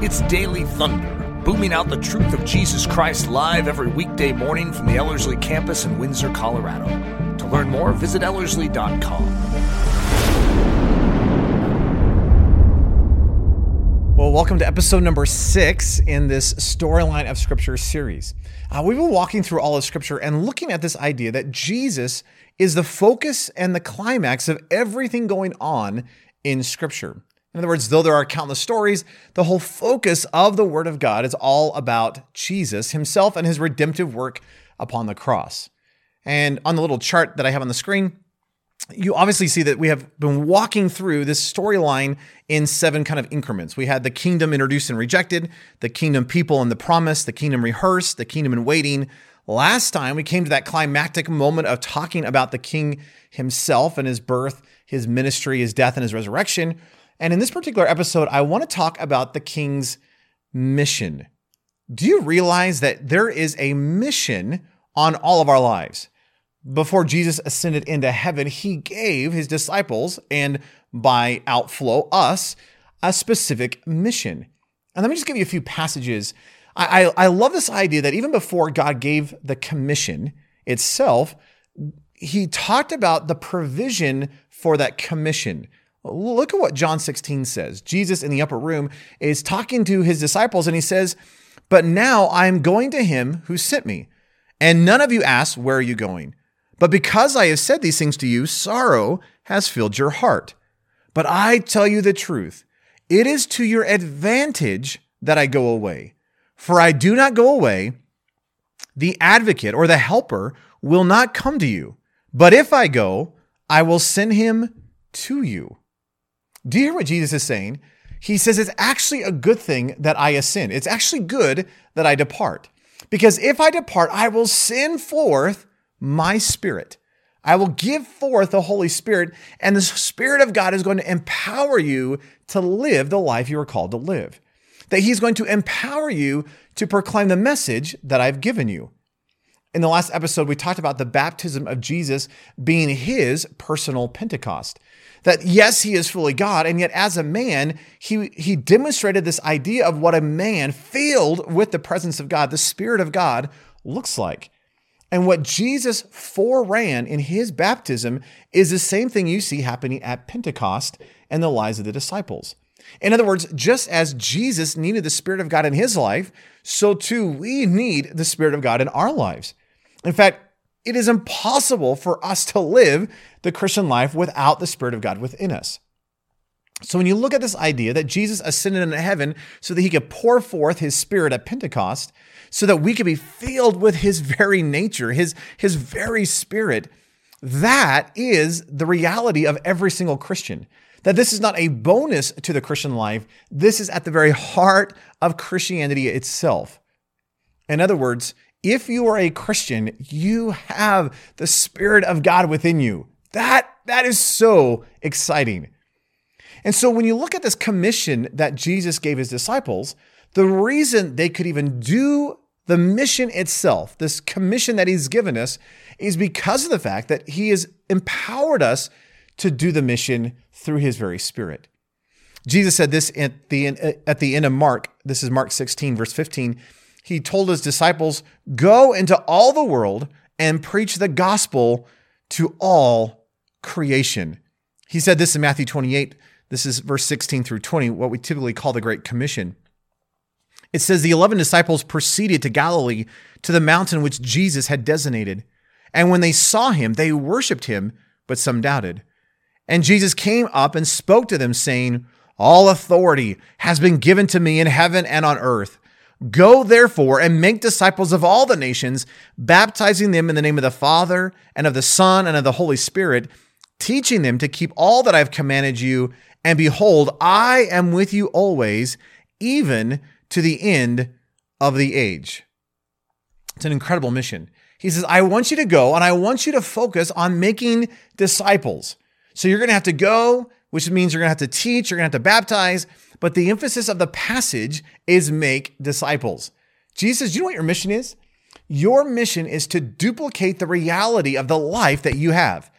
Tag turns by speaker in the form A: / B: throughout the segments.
A: It's Daily Thunder, booming out the truth of Jesus Christ live every weekday morning from the Ellerslie campus in Windsor, Colorado. To learn more, visit Ellerslie.com.
B: Well, welcome to episode number six in this Storyline of Scripture series. Uh, we've been walking through all of Scripture and looking at this idea that Jesus is the focus and the climax of everything going on in Scripture. In other words, though there are countless stories, the whole focus of the Word of God is all about Jesus himself and his redemptive work upon the cross. And on the little chart that I have on the screen, you obviously see that we have been walking through this storyline in seven kind of increments. We had the kingdom introduced and rejected, the kingdom people and the promise, the kingdom rehearsed, the kingdom in waiting. Last time we came to that climactic moment of talking about the king himself and his birth, his ministry, his death, and his resurrection. And in this particular episode, I want to talk about the king's mission. Do you realize that there is a mission on all of our lives? Before Jesus ascended into heaven, he gave his disciples, and by outflow, us, a specific mission. And let me just give you a few passages. I, I, I love this idea that even before God gave the commission itself, he talked about the provision for that commission. Look at what John 16 says. Jesus in the upper room is talking to his disciples and he says, But now I am going to him who sent me. And none of you ask, Where are you going? But because I have said these things to you, sorrow has filled your heart. But I tell you the truth. It is to your advantage that I go away. For I do not go away. The advocate or the helper will not come to you. But if I go, I will send him to you. Do you hear what Jesus is saying? He says it's actually a good thing that I ascend. It's actually good that I depart. Because if I depart, I will send forth my spirit. I will give forth the Holy Spirit, and the Spirit of God is going to empower you to live the life you are called to live. That He's going to empower you to proclaim the message that I've given you. In the last episode, we talked about the baptism of Jesus being His personal Pentecost that yes, he is fully God, and yet as a man, he, he demonstrated this idea of what a man filled with the presence of God, the Spirit of God, looks like. And what Jesus foreran in his baptism is the same thing you see happening at Pentecost and the lives of the disciples. In other words, just as Jesus needed the Spirit of God in his life, so too we need the Spirit of God in our lives. In fact, it is impossible for us to live the Christian life without the Spirit of God within us. So when you look at this idea that Jesus ascended into heaven so that he could pour forth his spirit at Pentecost, so that we could be filled with his very nature, his, his very spirit, that is the reality of every single Christian. That this is not a bonus to the Christian life, this is at the very heart of Christianity itself. In other words, if you are a Christian, you have the Spirit of God within you. That, that is so exciting. And so when you look at this commission that Jesus gave his disciples, the reason they could even do the mission itself, this commission that he's given us, is because of the fact that he has empowered us to do the mission through his very spirit. Jesus said this at the, at the end of Mark. This is Mark 16, verse 15 he told his disciples, Go into all the world and preach the gospel to all creation. He said this in Matthew 28. This is verse 16 through 20, what we typically call the Great Commission. It says, The 11 disciples proceeded to Galilee to the mountain which Jesus had designated. And when they saw him, they worshiped him, but some doubted. And Jesus came up and spoke to them, saying, All authority has been given to me in heaven and on earth. Go therefore and make disciples of all the nations, baptizing them in the name of the Father and of the Son and of the Holy Spirit, teaching them to keep all that I've commanded you. And behold, I am with you always, even to the end of the age. It's an incredible mission. He says, I want you to go and I want you to focus on making disciples. So you're going to have to go, which means you're going to have to teach, you're going to have to baptize but the emphasis of the passage is make disciples. Jesus, you know what your mission is? Your mission is to duplicate the reality of the life that you have.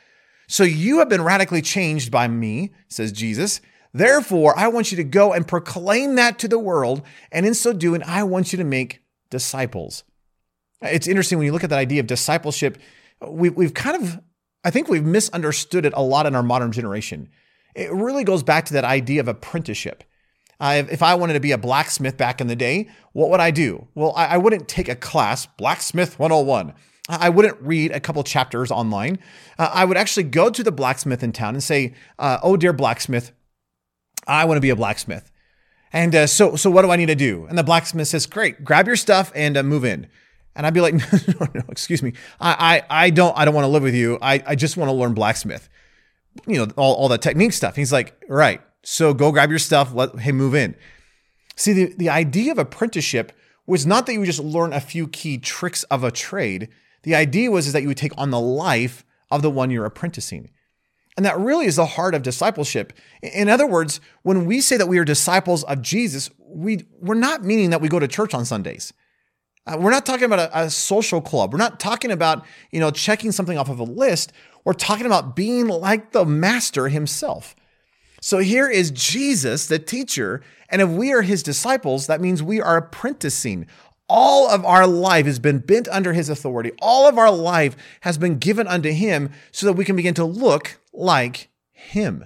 B: So you have been radically changed by me, says Jesus. Therefore, I want you to go and proclaim that to the world. And in so doing, I want you to make disciples. It's interesting when you look at that idea of discipleship, we, we've kind of, I think we've misunderstood it a lot in our modern generation. It really goes back to that idea of apprenticeship. Uh, if, I wanted to be a blacksmith back in the day, what would I do? Well, I, I wouldn't take a class, Blacksmith 101. I wouldn't read a couple chapters online. Uh, I would actually go to the blacksmith in town and say, uh, "Oh, dear blacksmith, I want to be a blacksmith." And uh, so, so what do I need to do? And the blacksmith says, "Great, grab your stuff and uh, move in." And I'd be like, no, no, excuse me. I, I, I don't, I don't want to live with you. I, I just want to learn blacksmith. You know, all, all the technique stuff. He's like, right. So go grab your stuff. Let him move in. See, the, the idea of apprenticeship was not that you would just learn a few key tricks of a trade. The idea was is that you would take on the life of the one you're apprenticing. And that really is the heart of discipleship. In other words, when we say that we are disciples of Jesus, we, we're not meaning that we go to church on Sundays. Uh, we're not talking about a, a social club. We're not talking about, you know, checking something off of a list. We're talking about being like the master himself. So here is Jesus, the teacher. And if we are his disciples, that means we are apprenticing. All of our life has been bent under his authority. All of our life has been given unto him so that we can begin to look like him.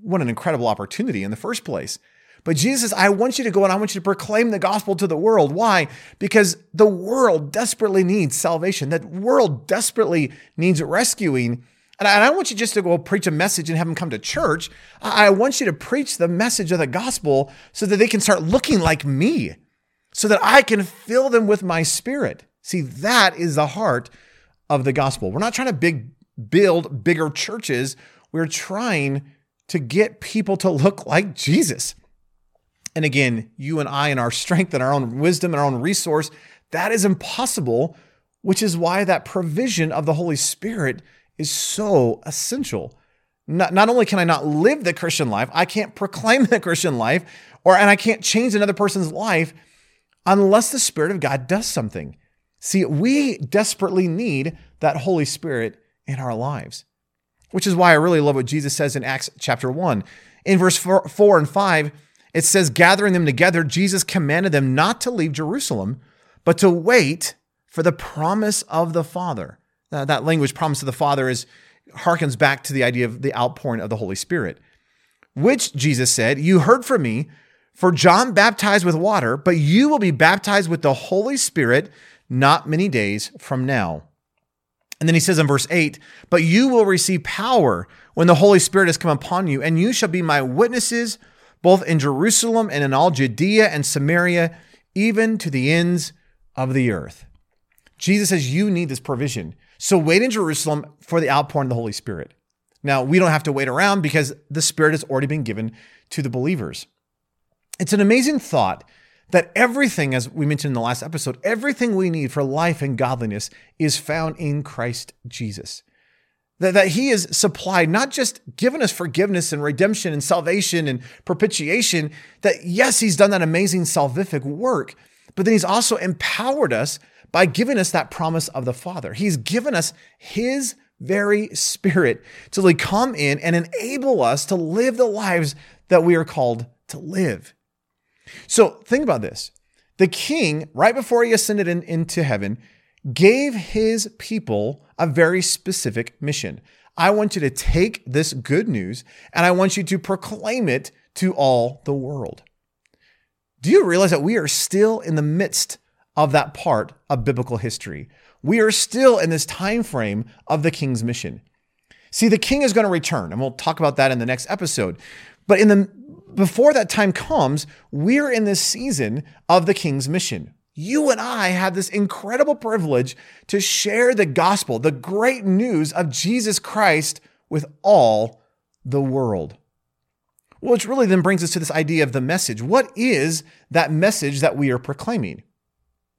B: What an incredible opportunity in the first place. But Jesus, I want you to go and I want you to proclaim the gospel to the world. Why? Because the world desperately needs salvation. That world desperately needs rescuing. And I don't want you just to go preach a message and have them come to church. I want you to preach the message of the gospel so that they can start looking like me, so that I can fill them with my spirit. See, that is the heart of the gospel. We're not trying to big, build bigger churches. We're trying to get people to look like Jesus. And again, you and I, and our strength and our own wisdom and our own resource, that is impossible, which is why that provision of the Holy Spirit is so essential. Not, not only can I not live the Christian life, I can't proclaim the Christian life, or and I can't change another person's life unless the Spirit of God does something. See, we desperately need that Holy Spirit in our lives, which is why I really love what Jesus says in Acts chapter 1. In verse four, 4 and 5, it says, gathering them together, Jesus commanded them not to leave Jerusalem, but to wait for the promise of the Father. Now, that language, promise of the Father, is harkens back to the idea of the outpouring of the Holy Spirit, which Jesus said, You heard from me, for John baptized with water, but you will be baptized with the Holy Spirit not many days from now. And then he says in verse 8, But you will receive power when the Holy Spirit has come upon you, and you shall be my witnesses both in Jerusalem and in all Judea and Samaria, even to the ends of the earth. Jesus says, You need this provision. So wait in Jerusalem for the outpouring of the Holy Spirit. Now, we don't have to wait around because the Spirit has already been given to the believers. It's an amazing thought that everything, as we mentioned in the last episode, everything we need for life and godliness is found in Christ Jesus that, that he has supplied, not just given us forgiveness and redemption and salvation and propitiation, that yes, he's done that amazing salvific work, but then he's also empowered us by giving us that promise of the Father. He's given us his very spirit to like come in and enable us to live the lives that we are called to live. So think about this. The king, right before he ascended in, into heaven, gave his people a very specific mission. I want you to take this good news and I want you to proclaim it to all the world. Do you realize that we are still in the midst of that part of biblical history? We are still in this time frame of the king's mission. See, the king is going to return, and we'll talk about that in the next episode. But in the before that time comes, we're in this season of the king's mission you and I have this incredible privilege to share the gospel, the great news of Jesus Christ with all the world. Which really then brings us to this idea of the message. What is that message that we are proclaiming?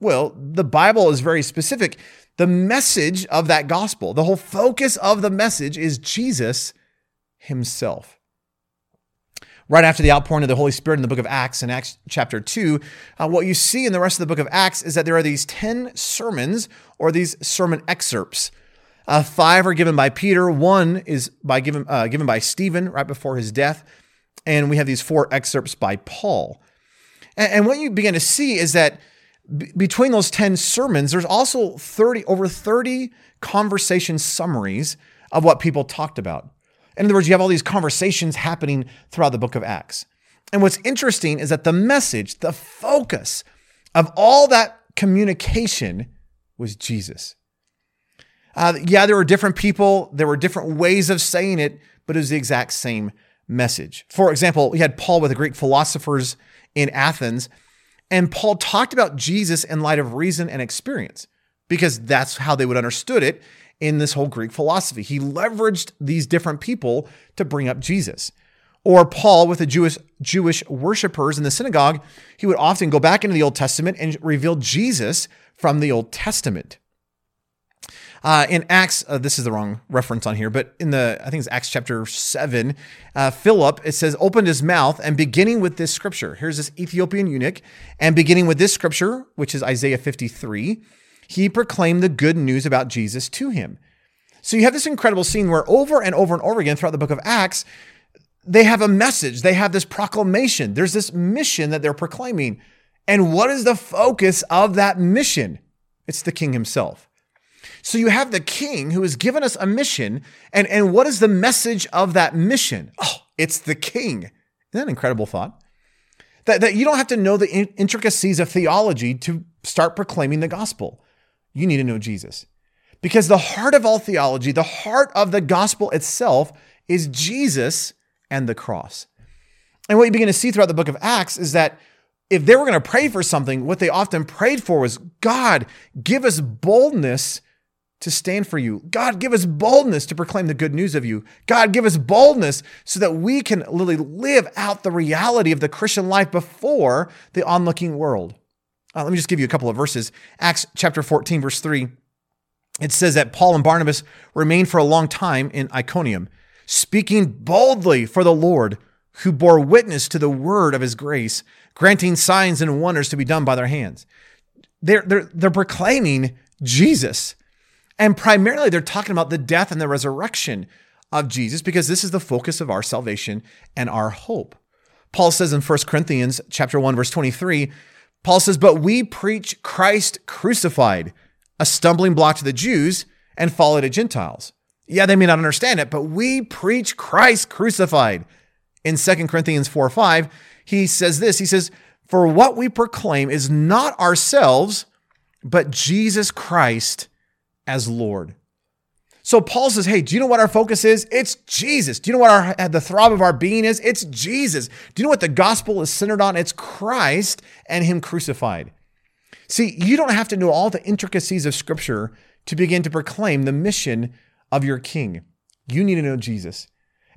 B: Well, the Bible is very specific. The message of that gospel, the whole focus of the message is Jesus himself right after the outpouring of the Holy Spirit in the book of Acts, in Acts chapter 2, uh, what you see in the rest of the book of Acts is that there are these 10 sermons or these sermon excerpts. Uh, five are given by Peter, one is by given, uh, given by Stephen right before his death. and we have these four excerpts by Paul. And, and what you begin to see is that between those 10 sermons, there's also 30 over 30 conversation summaries of what people talked about. In other words, you have all these conversations happening throughout the book of Acts. And what's interesting is that the message, the focus of all that communication was Jesus. Uh, yeah, there were different people, there were different ways of saying it, but it was the exact same message. For example, we had Paul with the Greek philosophers in Athens, and Paul talked about Jesus in light of reason and experience because that's how they would understood it in this whole Greek philosophy. He leveraged these different people to bring up Jesus. Or Paul with the Jewish Jewish worshipers in the synagogue, he would often go back into the Old Testament and reveal Jesus from the Old Testament. Uh, in Acts, uh, this is the wrong reference on here, but in the, I think it's Acts chapter 7, uh, Philip, it says, opened his mouth and beginning with this scripture. Here's this Ethiopian eunuch, and beginning with this scripture, which is Isaiah 53, he proclaimed the good news about Jesus to him. So you have this incredible scene where over and over and over again throughout the book of Acts, they have a message, they have this proclamation, there's this mission that they're proclaiming. And what is the focus of that mission? It's the king himself. So you have the king who has given us a mission. And, and what is the message of that mission? Oh, it's the king. Isn't that an incredible thought? That, that you don't have to know the intricacies of theology to start proclaiming the gospel. You need to know Jesus. Because the heart of all theology, the heart of the gospel itself is Jesus and the cross. And what you begin to see throughout the book of Acts is that if they were going to pray for something, what they often prayed for was God, give us boldness to stand for you. God, give us boldness to proclaim the good news of you. God, give us boldness so that we can literally live out the reality of the Christian life before the onlooking world. Uh, let me just give you a couple of verses. Acts chapter 14, verse 3. It says that Paul and Barnabas remained for a long time in Iconium, speaking boldly for the Lord, who bore witness to the word of his grace, granting signs and wonders to be done by their hands. They're, they're, they're proclaiming Jesus. And primarily, they're talking about the death and the resurrection of Jesus because this is the focus of our salvation and our hope. Paul says in 1 Corinthians chapter 1 verse 23, Paul says, "But we preach Christ crucified, a stumbling block to the Jews and folly to Gentiles." Yeah, they may not understand it, but we preach Christ crucified. In 2 Corinthians 4 5, he says this He says, For what we proclaim is not ourselves, but Jesus Christ as Lord. So Paul says, "Hey, do you know what our focus is? It's Jesus. Do you know what our uh, the throb of our being is? It's Jesus. Do you know what the gospel is centered on? It's Christ and him crucified." See, you don't have to know all the intricacies of scripture to begin to proclaim the mission of your king. You need to know Jesus.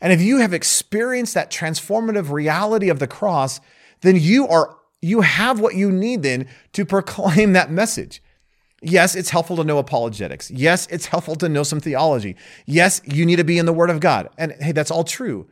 B: And if you have experienced that transformative reality of the cross, then you are you have what you need then to proclaim that message. Yes, it's helpful to know apologetics. Yes, it's helpful to know some theology. Yes, you need to be in the Word of God. And hey, that's all true.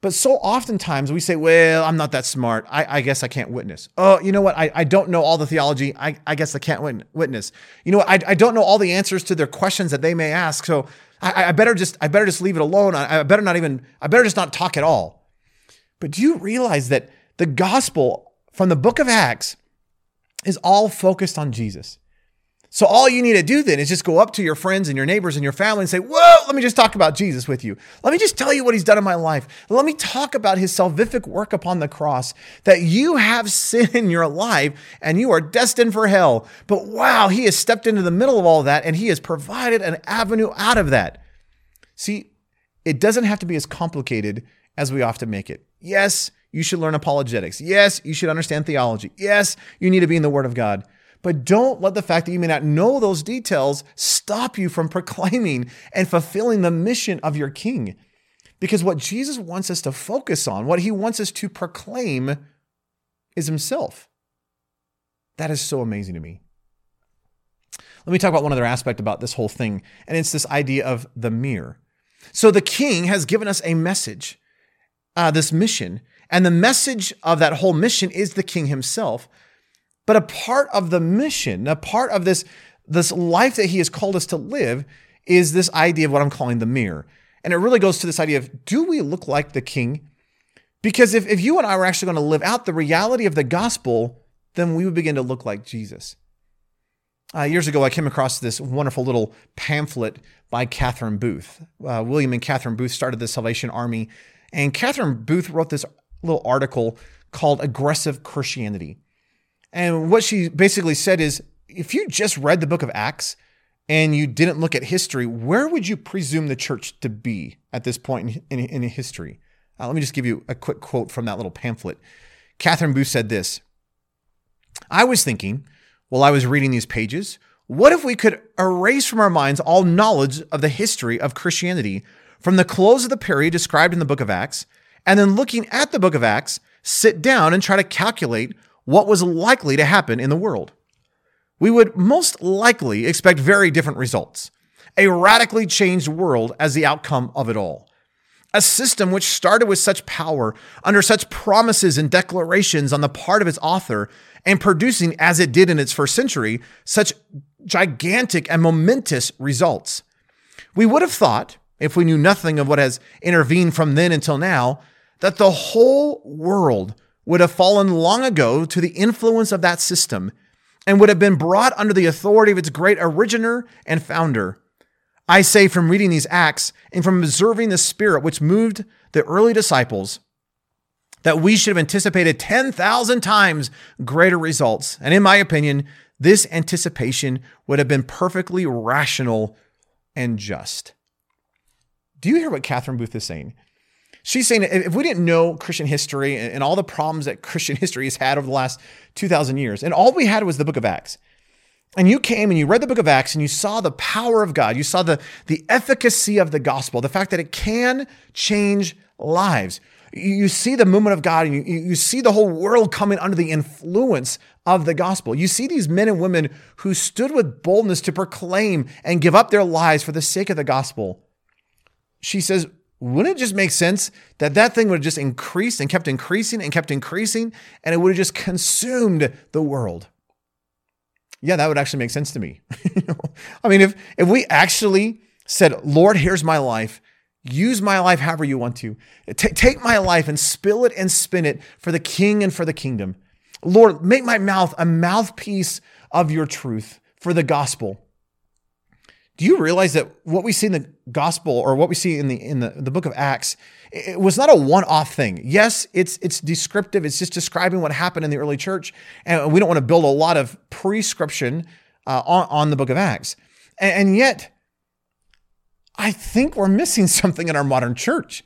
B: But so oftentimes we say, well, I'm not that smart. I, I guess I can't witness. Oh, you know what? I, I don't know all the theology. I, I guess I can't witness. You know what? I, I don't know all the answers to their questions that they may ask. So I, I better just I better just leave it alone. I, I better not even I better just not talk at all. But do you realize that the gospel from the book of Acts is all focused on Jesus? So all you need to do then is just go up to your friends and your neighbors and your family and say, Whoa, let me just talk about Jesus with you. Let me just tell you what he's done in my life. Let me talk about his salvific work upon the cross, that you have sin in your life and you are destined for hell. But wow, he has stepped into the middle of all that and he has provided an avenue out of that. See, it doesn't have to be as complicated as we often make it. Yes, you should learn apologetics. Yes, you should understand theology. Yes, you need to be in the Word of God. But don't let the fact that you may not know those details stop you from proclaiming and fulfilling the mission of your king. Because what Jesus wants us to focus on, what he wants us to proclaim, is himself. That is so amazing to me. Let me talk about one other aspect about this whole thing, and it's this idea of the mirror. So the king has given us a message, uh, this mission, and the message of that whole mission is the king himself. But a part of the mission, a part of this, this life that he has called us to live is this idea of what I'm calling the mirror. And it really goes to this idea of do we look like the king? Because if, if you and I were actually going to live out the reality of the gospel, then we would begin to look like Jesus. Uh, years ago, I came across this wonderful little pamphlet by Catherine Booth. Uh, William and Catherine Booth started the Salvation Army, and Catherine Booth wrote this little article called Aggressive Christianity. And what she basically said is if you just read the book of Acts and you didn't look at history, where would you presume the church to be at this point in, in, in history? Uh, let me just give you a quick quote from that little pamphlet. Catherine Booth said this I was thinking while I was reading these pages, what if we could erase from our minds all knowledge of the history of Christianity from the close of the period described in the book of Acts, and then looking at the book of Acts, sit down and try to calculate what was likely to happen in the world? We would most likely expect very different results. A radically changed world as the outcome of it all. A system which started with such power, under such promises and declarations on the part of its author, and producing, as it did in its first century, such gigantic and momentous results. We would have thought, if we knew nothing of what has intervened from then until now, that the whole world would have fallen long ago to the influence of that system and would have been brought under the authority of its great originator and founder, I say from reading these Acts and from observing the spirit which moved the early disciples that we should have anticipated 10,000 times greater results. And in my opinion, this anticipation would have been perfectly rational and just. Do you hear what Catherine Booth is saying? She's saying if we didn't know Christian history and all the problems that Christian history has had over the last 2,000 years, and all we had was the book of Acts, and you came and you read the book of Acts and you saw the power of God. You saw the, the efficacy of the gospel, the fact that it can change lives. You see the movement of God and you, you see the whole world coming under the influence of the gospel. You see these men and women who stood with boldness to proclaim and give up their lives for the sake of the gospel. She says, wouldn't it just make sense that that thing would have just increased and kept increasing and kept increasing and it would have just consumed the world? yeah, that would actually make sense to me. I mean, if if we actually said, Lord, here's my life. Use my life however you want to. T- take my life and spill it and spin it for the king and for the kingdom. Lord, make my mouth a mouthpiece of your truth for the gospel. Do you realize that what we see in the gospel or what we see in the in the, the book of Acts, it was not a one-off thing. Yes, it's it's descriptive. It's just describing what happened in the early church, and we don't want to build a lot of prescription uh, on on the book of Acts. And, and, yet, I think we're missing something in our modern church.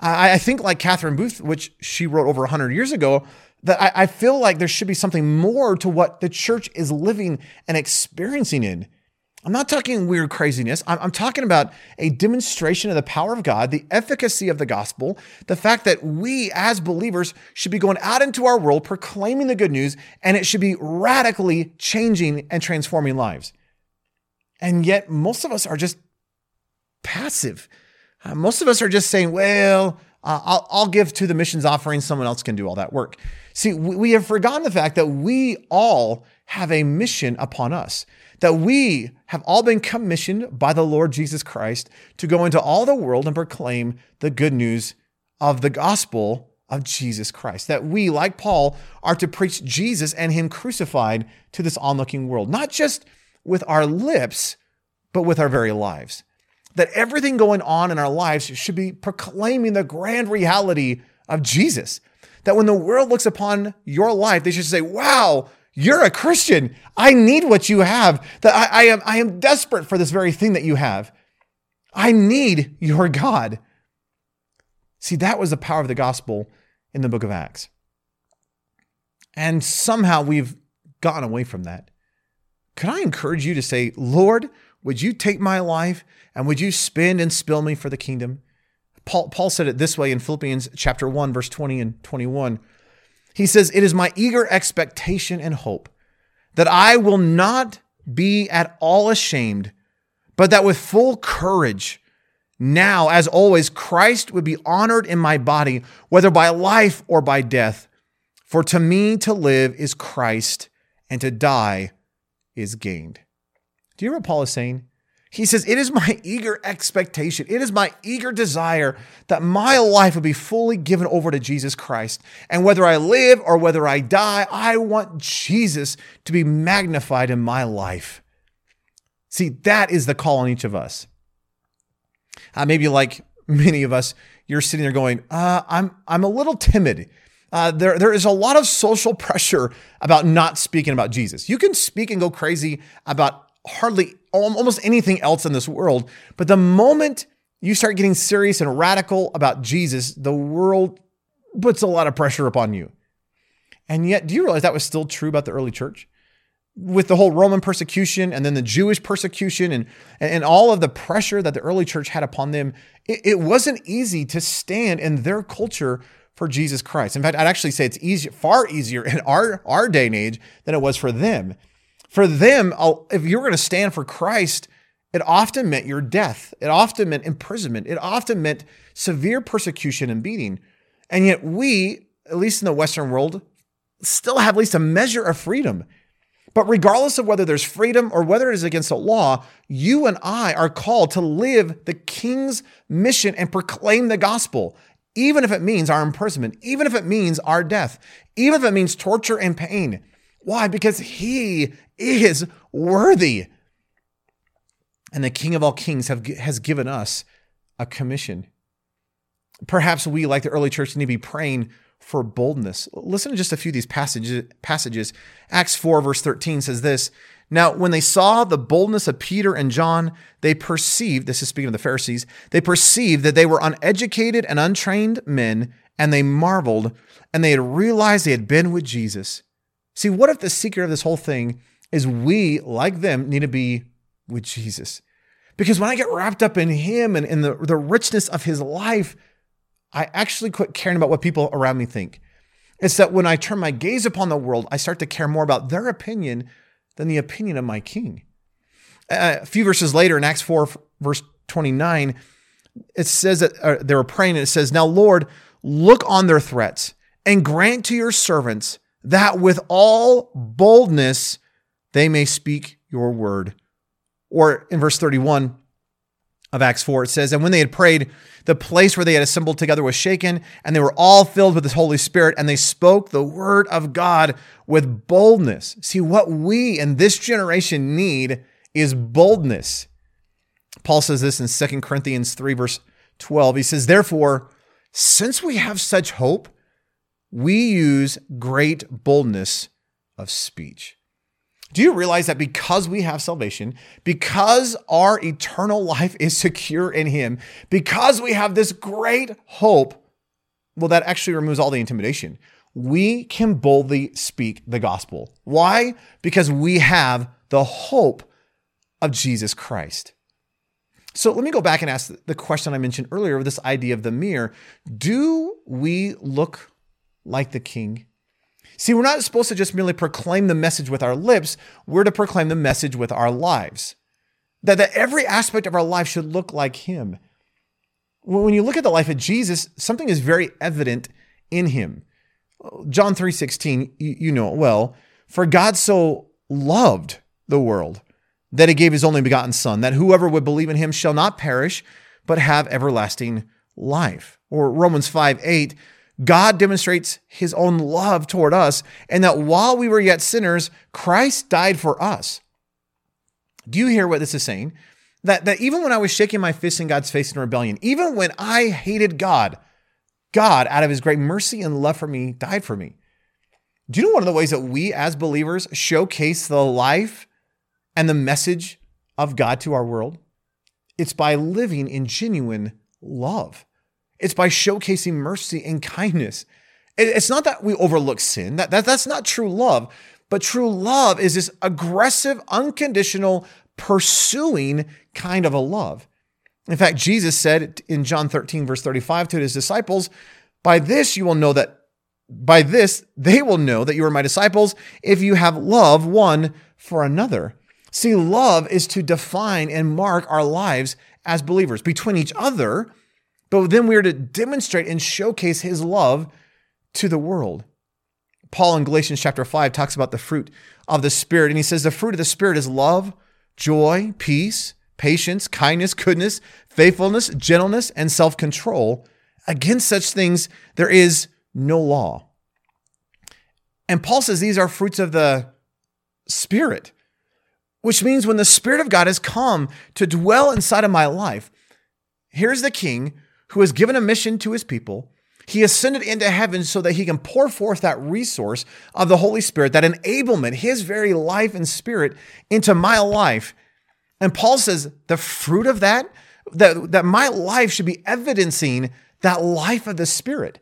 B: I, I think, like Catherine Booth, which she wrote over hundred years ago, that I, I feel like there should be something more to what the church is living and experiencing in. I'm not talking weird craziness. I'm, I'm, talking about a demonstration of the power of God, the efficacy of the gospel, the fact that we as believers should be going out into our world proclaiming the good news, and it should be radically changing and transforming lives. And yet, most of us are just passive. Uh, most of us are just saying, well, uh, I'll, I'll, give to the missions offering, someone else can do all that work. See, we, we have forgotten the fact that we all have a mission upon us that we have all been commissioned by the Lord Jesus Christ to go into all the world and proclaim the good news of the gospel of Jesus Christ. That we, like Paul, are to preach Jesus and Him crucified to this onlooking world, not just with our lips, but with our very lives. That everything going on in our lives should be proclaiming the grand reality of Jesus. That when the world looks upon your life, they should say, wow, you're a Christian. I need what you have. That I, I, am I am desperate for this very thing that you have. I need your God. See, that was the power of the gospel in the book of Acts. And somehow we've gotten away from that. Could I encourage you to say, Lord, would you take my life and would you spend and spill me for the kingdom? Paul, Paul said it this way in Philippians chapter 1, verse 20 and 21. He says, It is my eager expectation and hope that I will not be at all ashamed, but that with full courage, now, as always, Christ would be honored in my body, whether by life or by death. For to me to live is Christ, and to die is gained. Do you hear what Paul is saying? He says, It is my eager expectation, it is my eager desire that my life would be fully given over to Jesus Christ. And whether I live or whether I die, I want Jesus to be magnified in my life. See, that is the call on each of us. Uh, maybe like many of us, you're sitting there going, uh, I'm, I'm a little timid. Uh, there, there is a lot of social pressure about not speaking about Jesus. You can speak and go crazy about hardly almost anything else in this world. But the moment you start getting serious and radical about Jesus, the world puts a lot of pressure upon you. And yet, do you realize that was still true about the early church? With the whole Roman persecution and then the Jewish persecution and, and all of the pressure that the early church had upon them, it, it wasn't easy to stand in their culture for Jesus Christ. In fact, I'd actually say it's easy, far easier in our, our day and age than it was for them. For them, if you were going to stand for Christ, it often meant your death. It often meant imprisonment. It often meant severe persecution and beating. And yet, we, at least in the Western world, still have at least a measure of freedom. But regardless of whether there's freedom or whether it is against the law, you and I are called to live the king's mission and proclaim the gospel, even if it means our imprisonment, even if it means our death, even if it means torture and pain. Why? Because he is worthy. And the King of all kings have, has given us a commission. Perhaps we, like the early church, need to be praying for boldness. Listen to just a few of these passages. passages. Acts 4, verse 13 says this Now, when they saw the boldness of Peter and John, they perceived, this is speaking of the Pharisees, they perceived that they were uneducated and untrained men, and they marveled, and they had realized they had been with Jesus. See, what if the secret of this whole thing is we, like them, need to be with Jesus. Because when I get wrapped up in him and in the, the richness of his life, I actually quit caring about what people around me think. It's that when I turn my gaze upon the world, I start to care more about their opinion than the opinion of my king. A few verses later in Acts 4, verse 29, it says that uh, they were praying and it says, Now, Lord, look on their threats and grant to your servants that with all boldness they may speak your word. Or in verse 31 of Acts 4, it says, And when they had prayed, the place where they had assembled together was shaken, and they were all filled with the Holy Spirit, and they spoke the word of God with boldness. See, what we in this generation need is boldness. Paul says this in 2 Corinthians 3, verse 12. He says, Therefore, since we have such hope, we use great boldness of speech. Do you realize that because we have salvation, because our eternal life is secure in Him, because we have this great hope, well, that actually removes all the intimidation. We can boldly speak the gospel. Why? Because we have the hope of Jesus Christ. So let me go back and ask the question I mentioned earlier with this idea of the mirror. Do we look like the king? See, we're not supposed to just merely proclaim the message with our lips, we're to proclaim the message with our lives. That, that every aspect of our life should look like Him. When you look at the life of Jesus, something is very evident in Him. John 3:16, you, you know it well. For God so loved the world that he gave his only begotten Son, that whoever would believe in him shall not perish, but have everlasting life. Or Romans 5 8, God demonstrates his own love toward us, and that while we were yet sinners, Christ died for us. Do you hear what this is saying? That, that even when I was shaking my fist in God's face in rebellion, even when I hated God, God, out of his great mercy and love for me, died for me. Do you know one of the ways that we as believers showcase the life and the message of God to our world? It's by living in genuine love. It's by showcasing mercy and kindness. It's not that we overlook sin. That, that that's not true love. But true love is this aggressive, unconditional, pursuing kind of a love. In fact, Jesus said in John 13, verse 35 to his disciples, By this you will know that, by this they will know that you are my disciples if you have love one for another. See, love is to define and mark our lives as believers between each other but then we are to demonstrate and showcase his love to the world. Paul in Galatians chapter 5 talks about the fruit of the Spirit, and he says the fruit of the Spirit is love, joy, peace, patience, kindness, goodness, faithfulness, gentleness, and self control. Against such things, there is no law. And Paul says these are fruits of the Spirit, which means when the Spirit of God has come to dwell inside of my life, here's the King who has given a mission to his people. He ascended into heaven so that he can pour forth that resource of the Holy Spirit, that enablement, his very life and spirit into my life. And Paul says the fruit of that, that, that my life should be evidencing that life of the Spirit.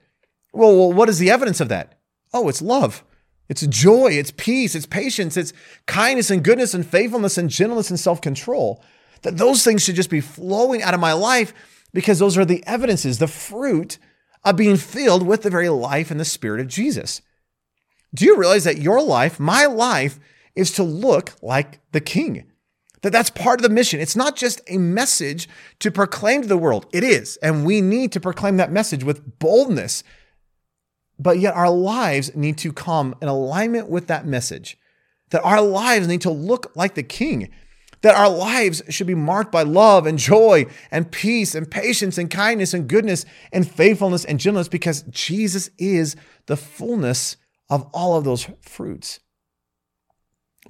B: Well, well, what is the evidence of that? Oh, it's love. It's joy, it's peace, it's patience, it's kindness and goodness and faithfulness and gentleness and self control. That those things should just be flowing out of my life because those are the evidences, the fruit of being filled with the very life and the spirit of Jesus. Do you realize that your life, my life, is to look like the king? That that's part of the mission. It's not just a message to proclaim to the world. It is, and we need to proclaim that message with boldness but yet our lives need to come in alignment with that message. That our lives need to look like the King. That our lives should be marked by love and joy and peace and patience and kindness and goodness and faithfulness and gentleness because Jesus is the fullness of all of those fruits.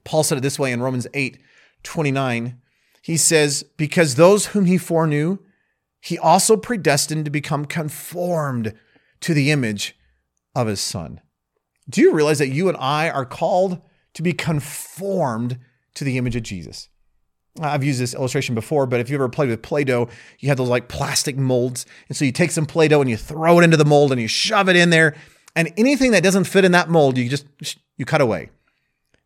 B: Paul said it this way in Romans 8 29. He says, Because those whom he foreknew, he also predestined to become conformed to the image of his son. Do you realize that you and I are called to be conformed to the image of Jesus? I've used this illustration before, but if you ever played with Play Doh, you have those like plastic molds. And so you take some Play Doh and you throw it into the mold and you shove it in there. And anything that doesn't fit in that mold, you just you cut away.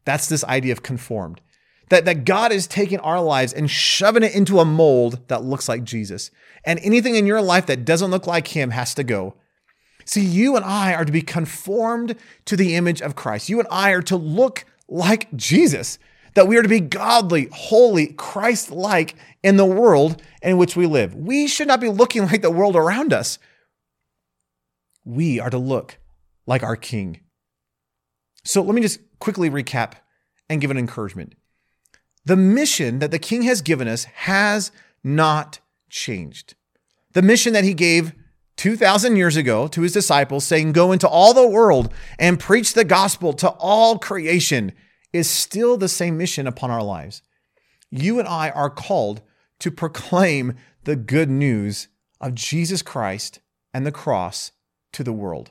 B: That's this idea of conformed. That, that God is taking our lives and shoving it into a mold that looks like Jesus. And anything in your life that doesn't look like him has to go. See, you and I are to be conformed to the image of Christ. You and I are to look like Jesus, that we are to be godly, holy, Christ like in the world in which we live. We should not be looking like the world around us. We are to look like our King. So let me just quickly recap and give an encouragement. The mission that the King has given us has not changed. The mission that he gave 2,000 years ago to his disciples, saying, Go into all the world and preach the gospel to all creation, is still the same mission upon our lives. You and I are called to proclaim the good news of Jesus Christ and the cross to the world.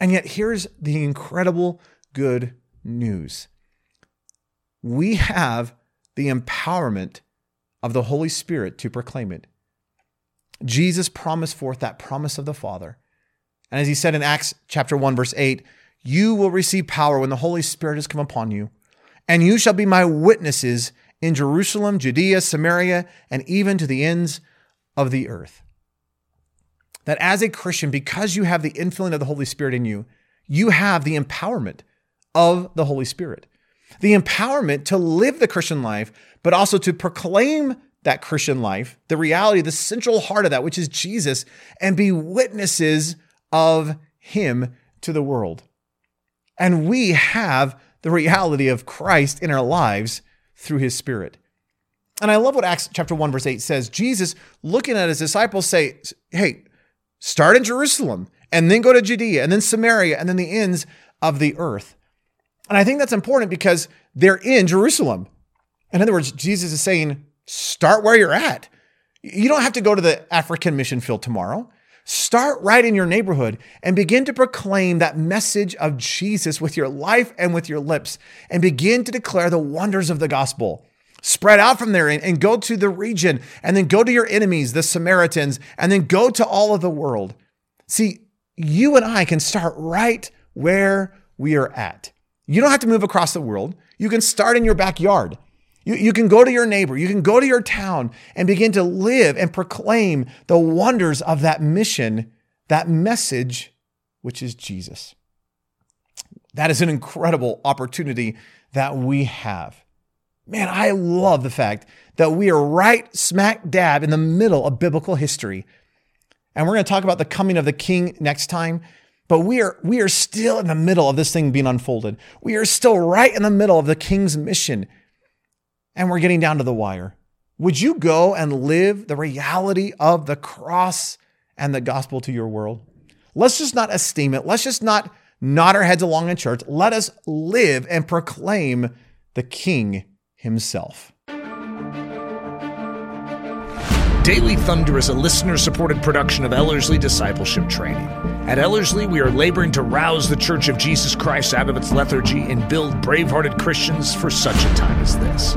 B: And yet, here's the incredible good news we have the empowerment of the Holy Spirit to proclaim it. Jesus promised forth that promise of the Father. And as he said in Acts chapter 1 verse 8, you will receive power when the Holy Spirit has come upon you, and you shall be my witnesses in Jerusalem, Judea, Samaria, and even to the ends of the earth. That as a Christian, because you have the infilling of the Holy Spirit in you, you have the empowerment of the Holy Spirit. The empowerment to live the Christian life, but also to proclaim that Christian life, the reality, the central heart of that, which is Jesus, and be witnesses of him to the world. And we have the reality of Christ in our lives through his spirit. And I love what Acts chapter 1 verse 8 says. Jesus looking at his disciples say, "Hey, start in Jerusalem and then go to Judea and then Samaria and then the ends of the earth." And I think that's important because they're in Jerusalem. In other words, Jesus is saying, start where you're at. You don't have to go to the African mission field tomorrow. Start right in your neighborhood and begin to proclaim that message of Jesus with your life and with your lips and begin to declare the wonders of the gospel. Spread out from there and, and go to the region and then go to your enemies, the Samaritans, and then go to all of the world. See, you and I can start right where we are at. You don't have to move across the world. You can start in your backyard. You, you can go to your neighbor, you can go to your town and begin to live and proclaim the wonders of that mission, that message, which is Jesus. That is an incredible opportunity that we have. Man, I love the fact that we are right smack dab in the middle of biblical history. And we're going to talk about the coming of the king next time. But we are, we are still in the middle of this thing being unfolded. We are still right in the middle of the king's mission and we're getting down to the wire. Would you go and live the reality of the cross and the gospel to your world? Let's just not esteem it. Let's just not nod our heads along in church. Let us live and proclaim the King himself.
A: Daily Thunder is a listener supported production of Ellerslie Discipleship Training. At Ellerslie, we are laboring to rouse the Church of Jesus Christ out of its lethargy and build brave hearted Christians for such a time as this.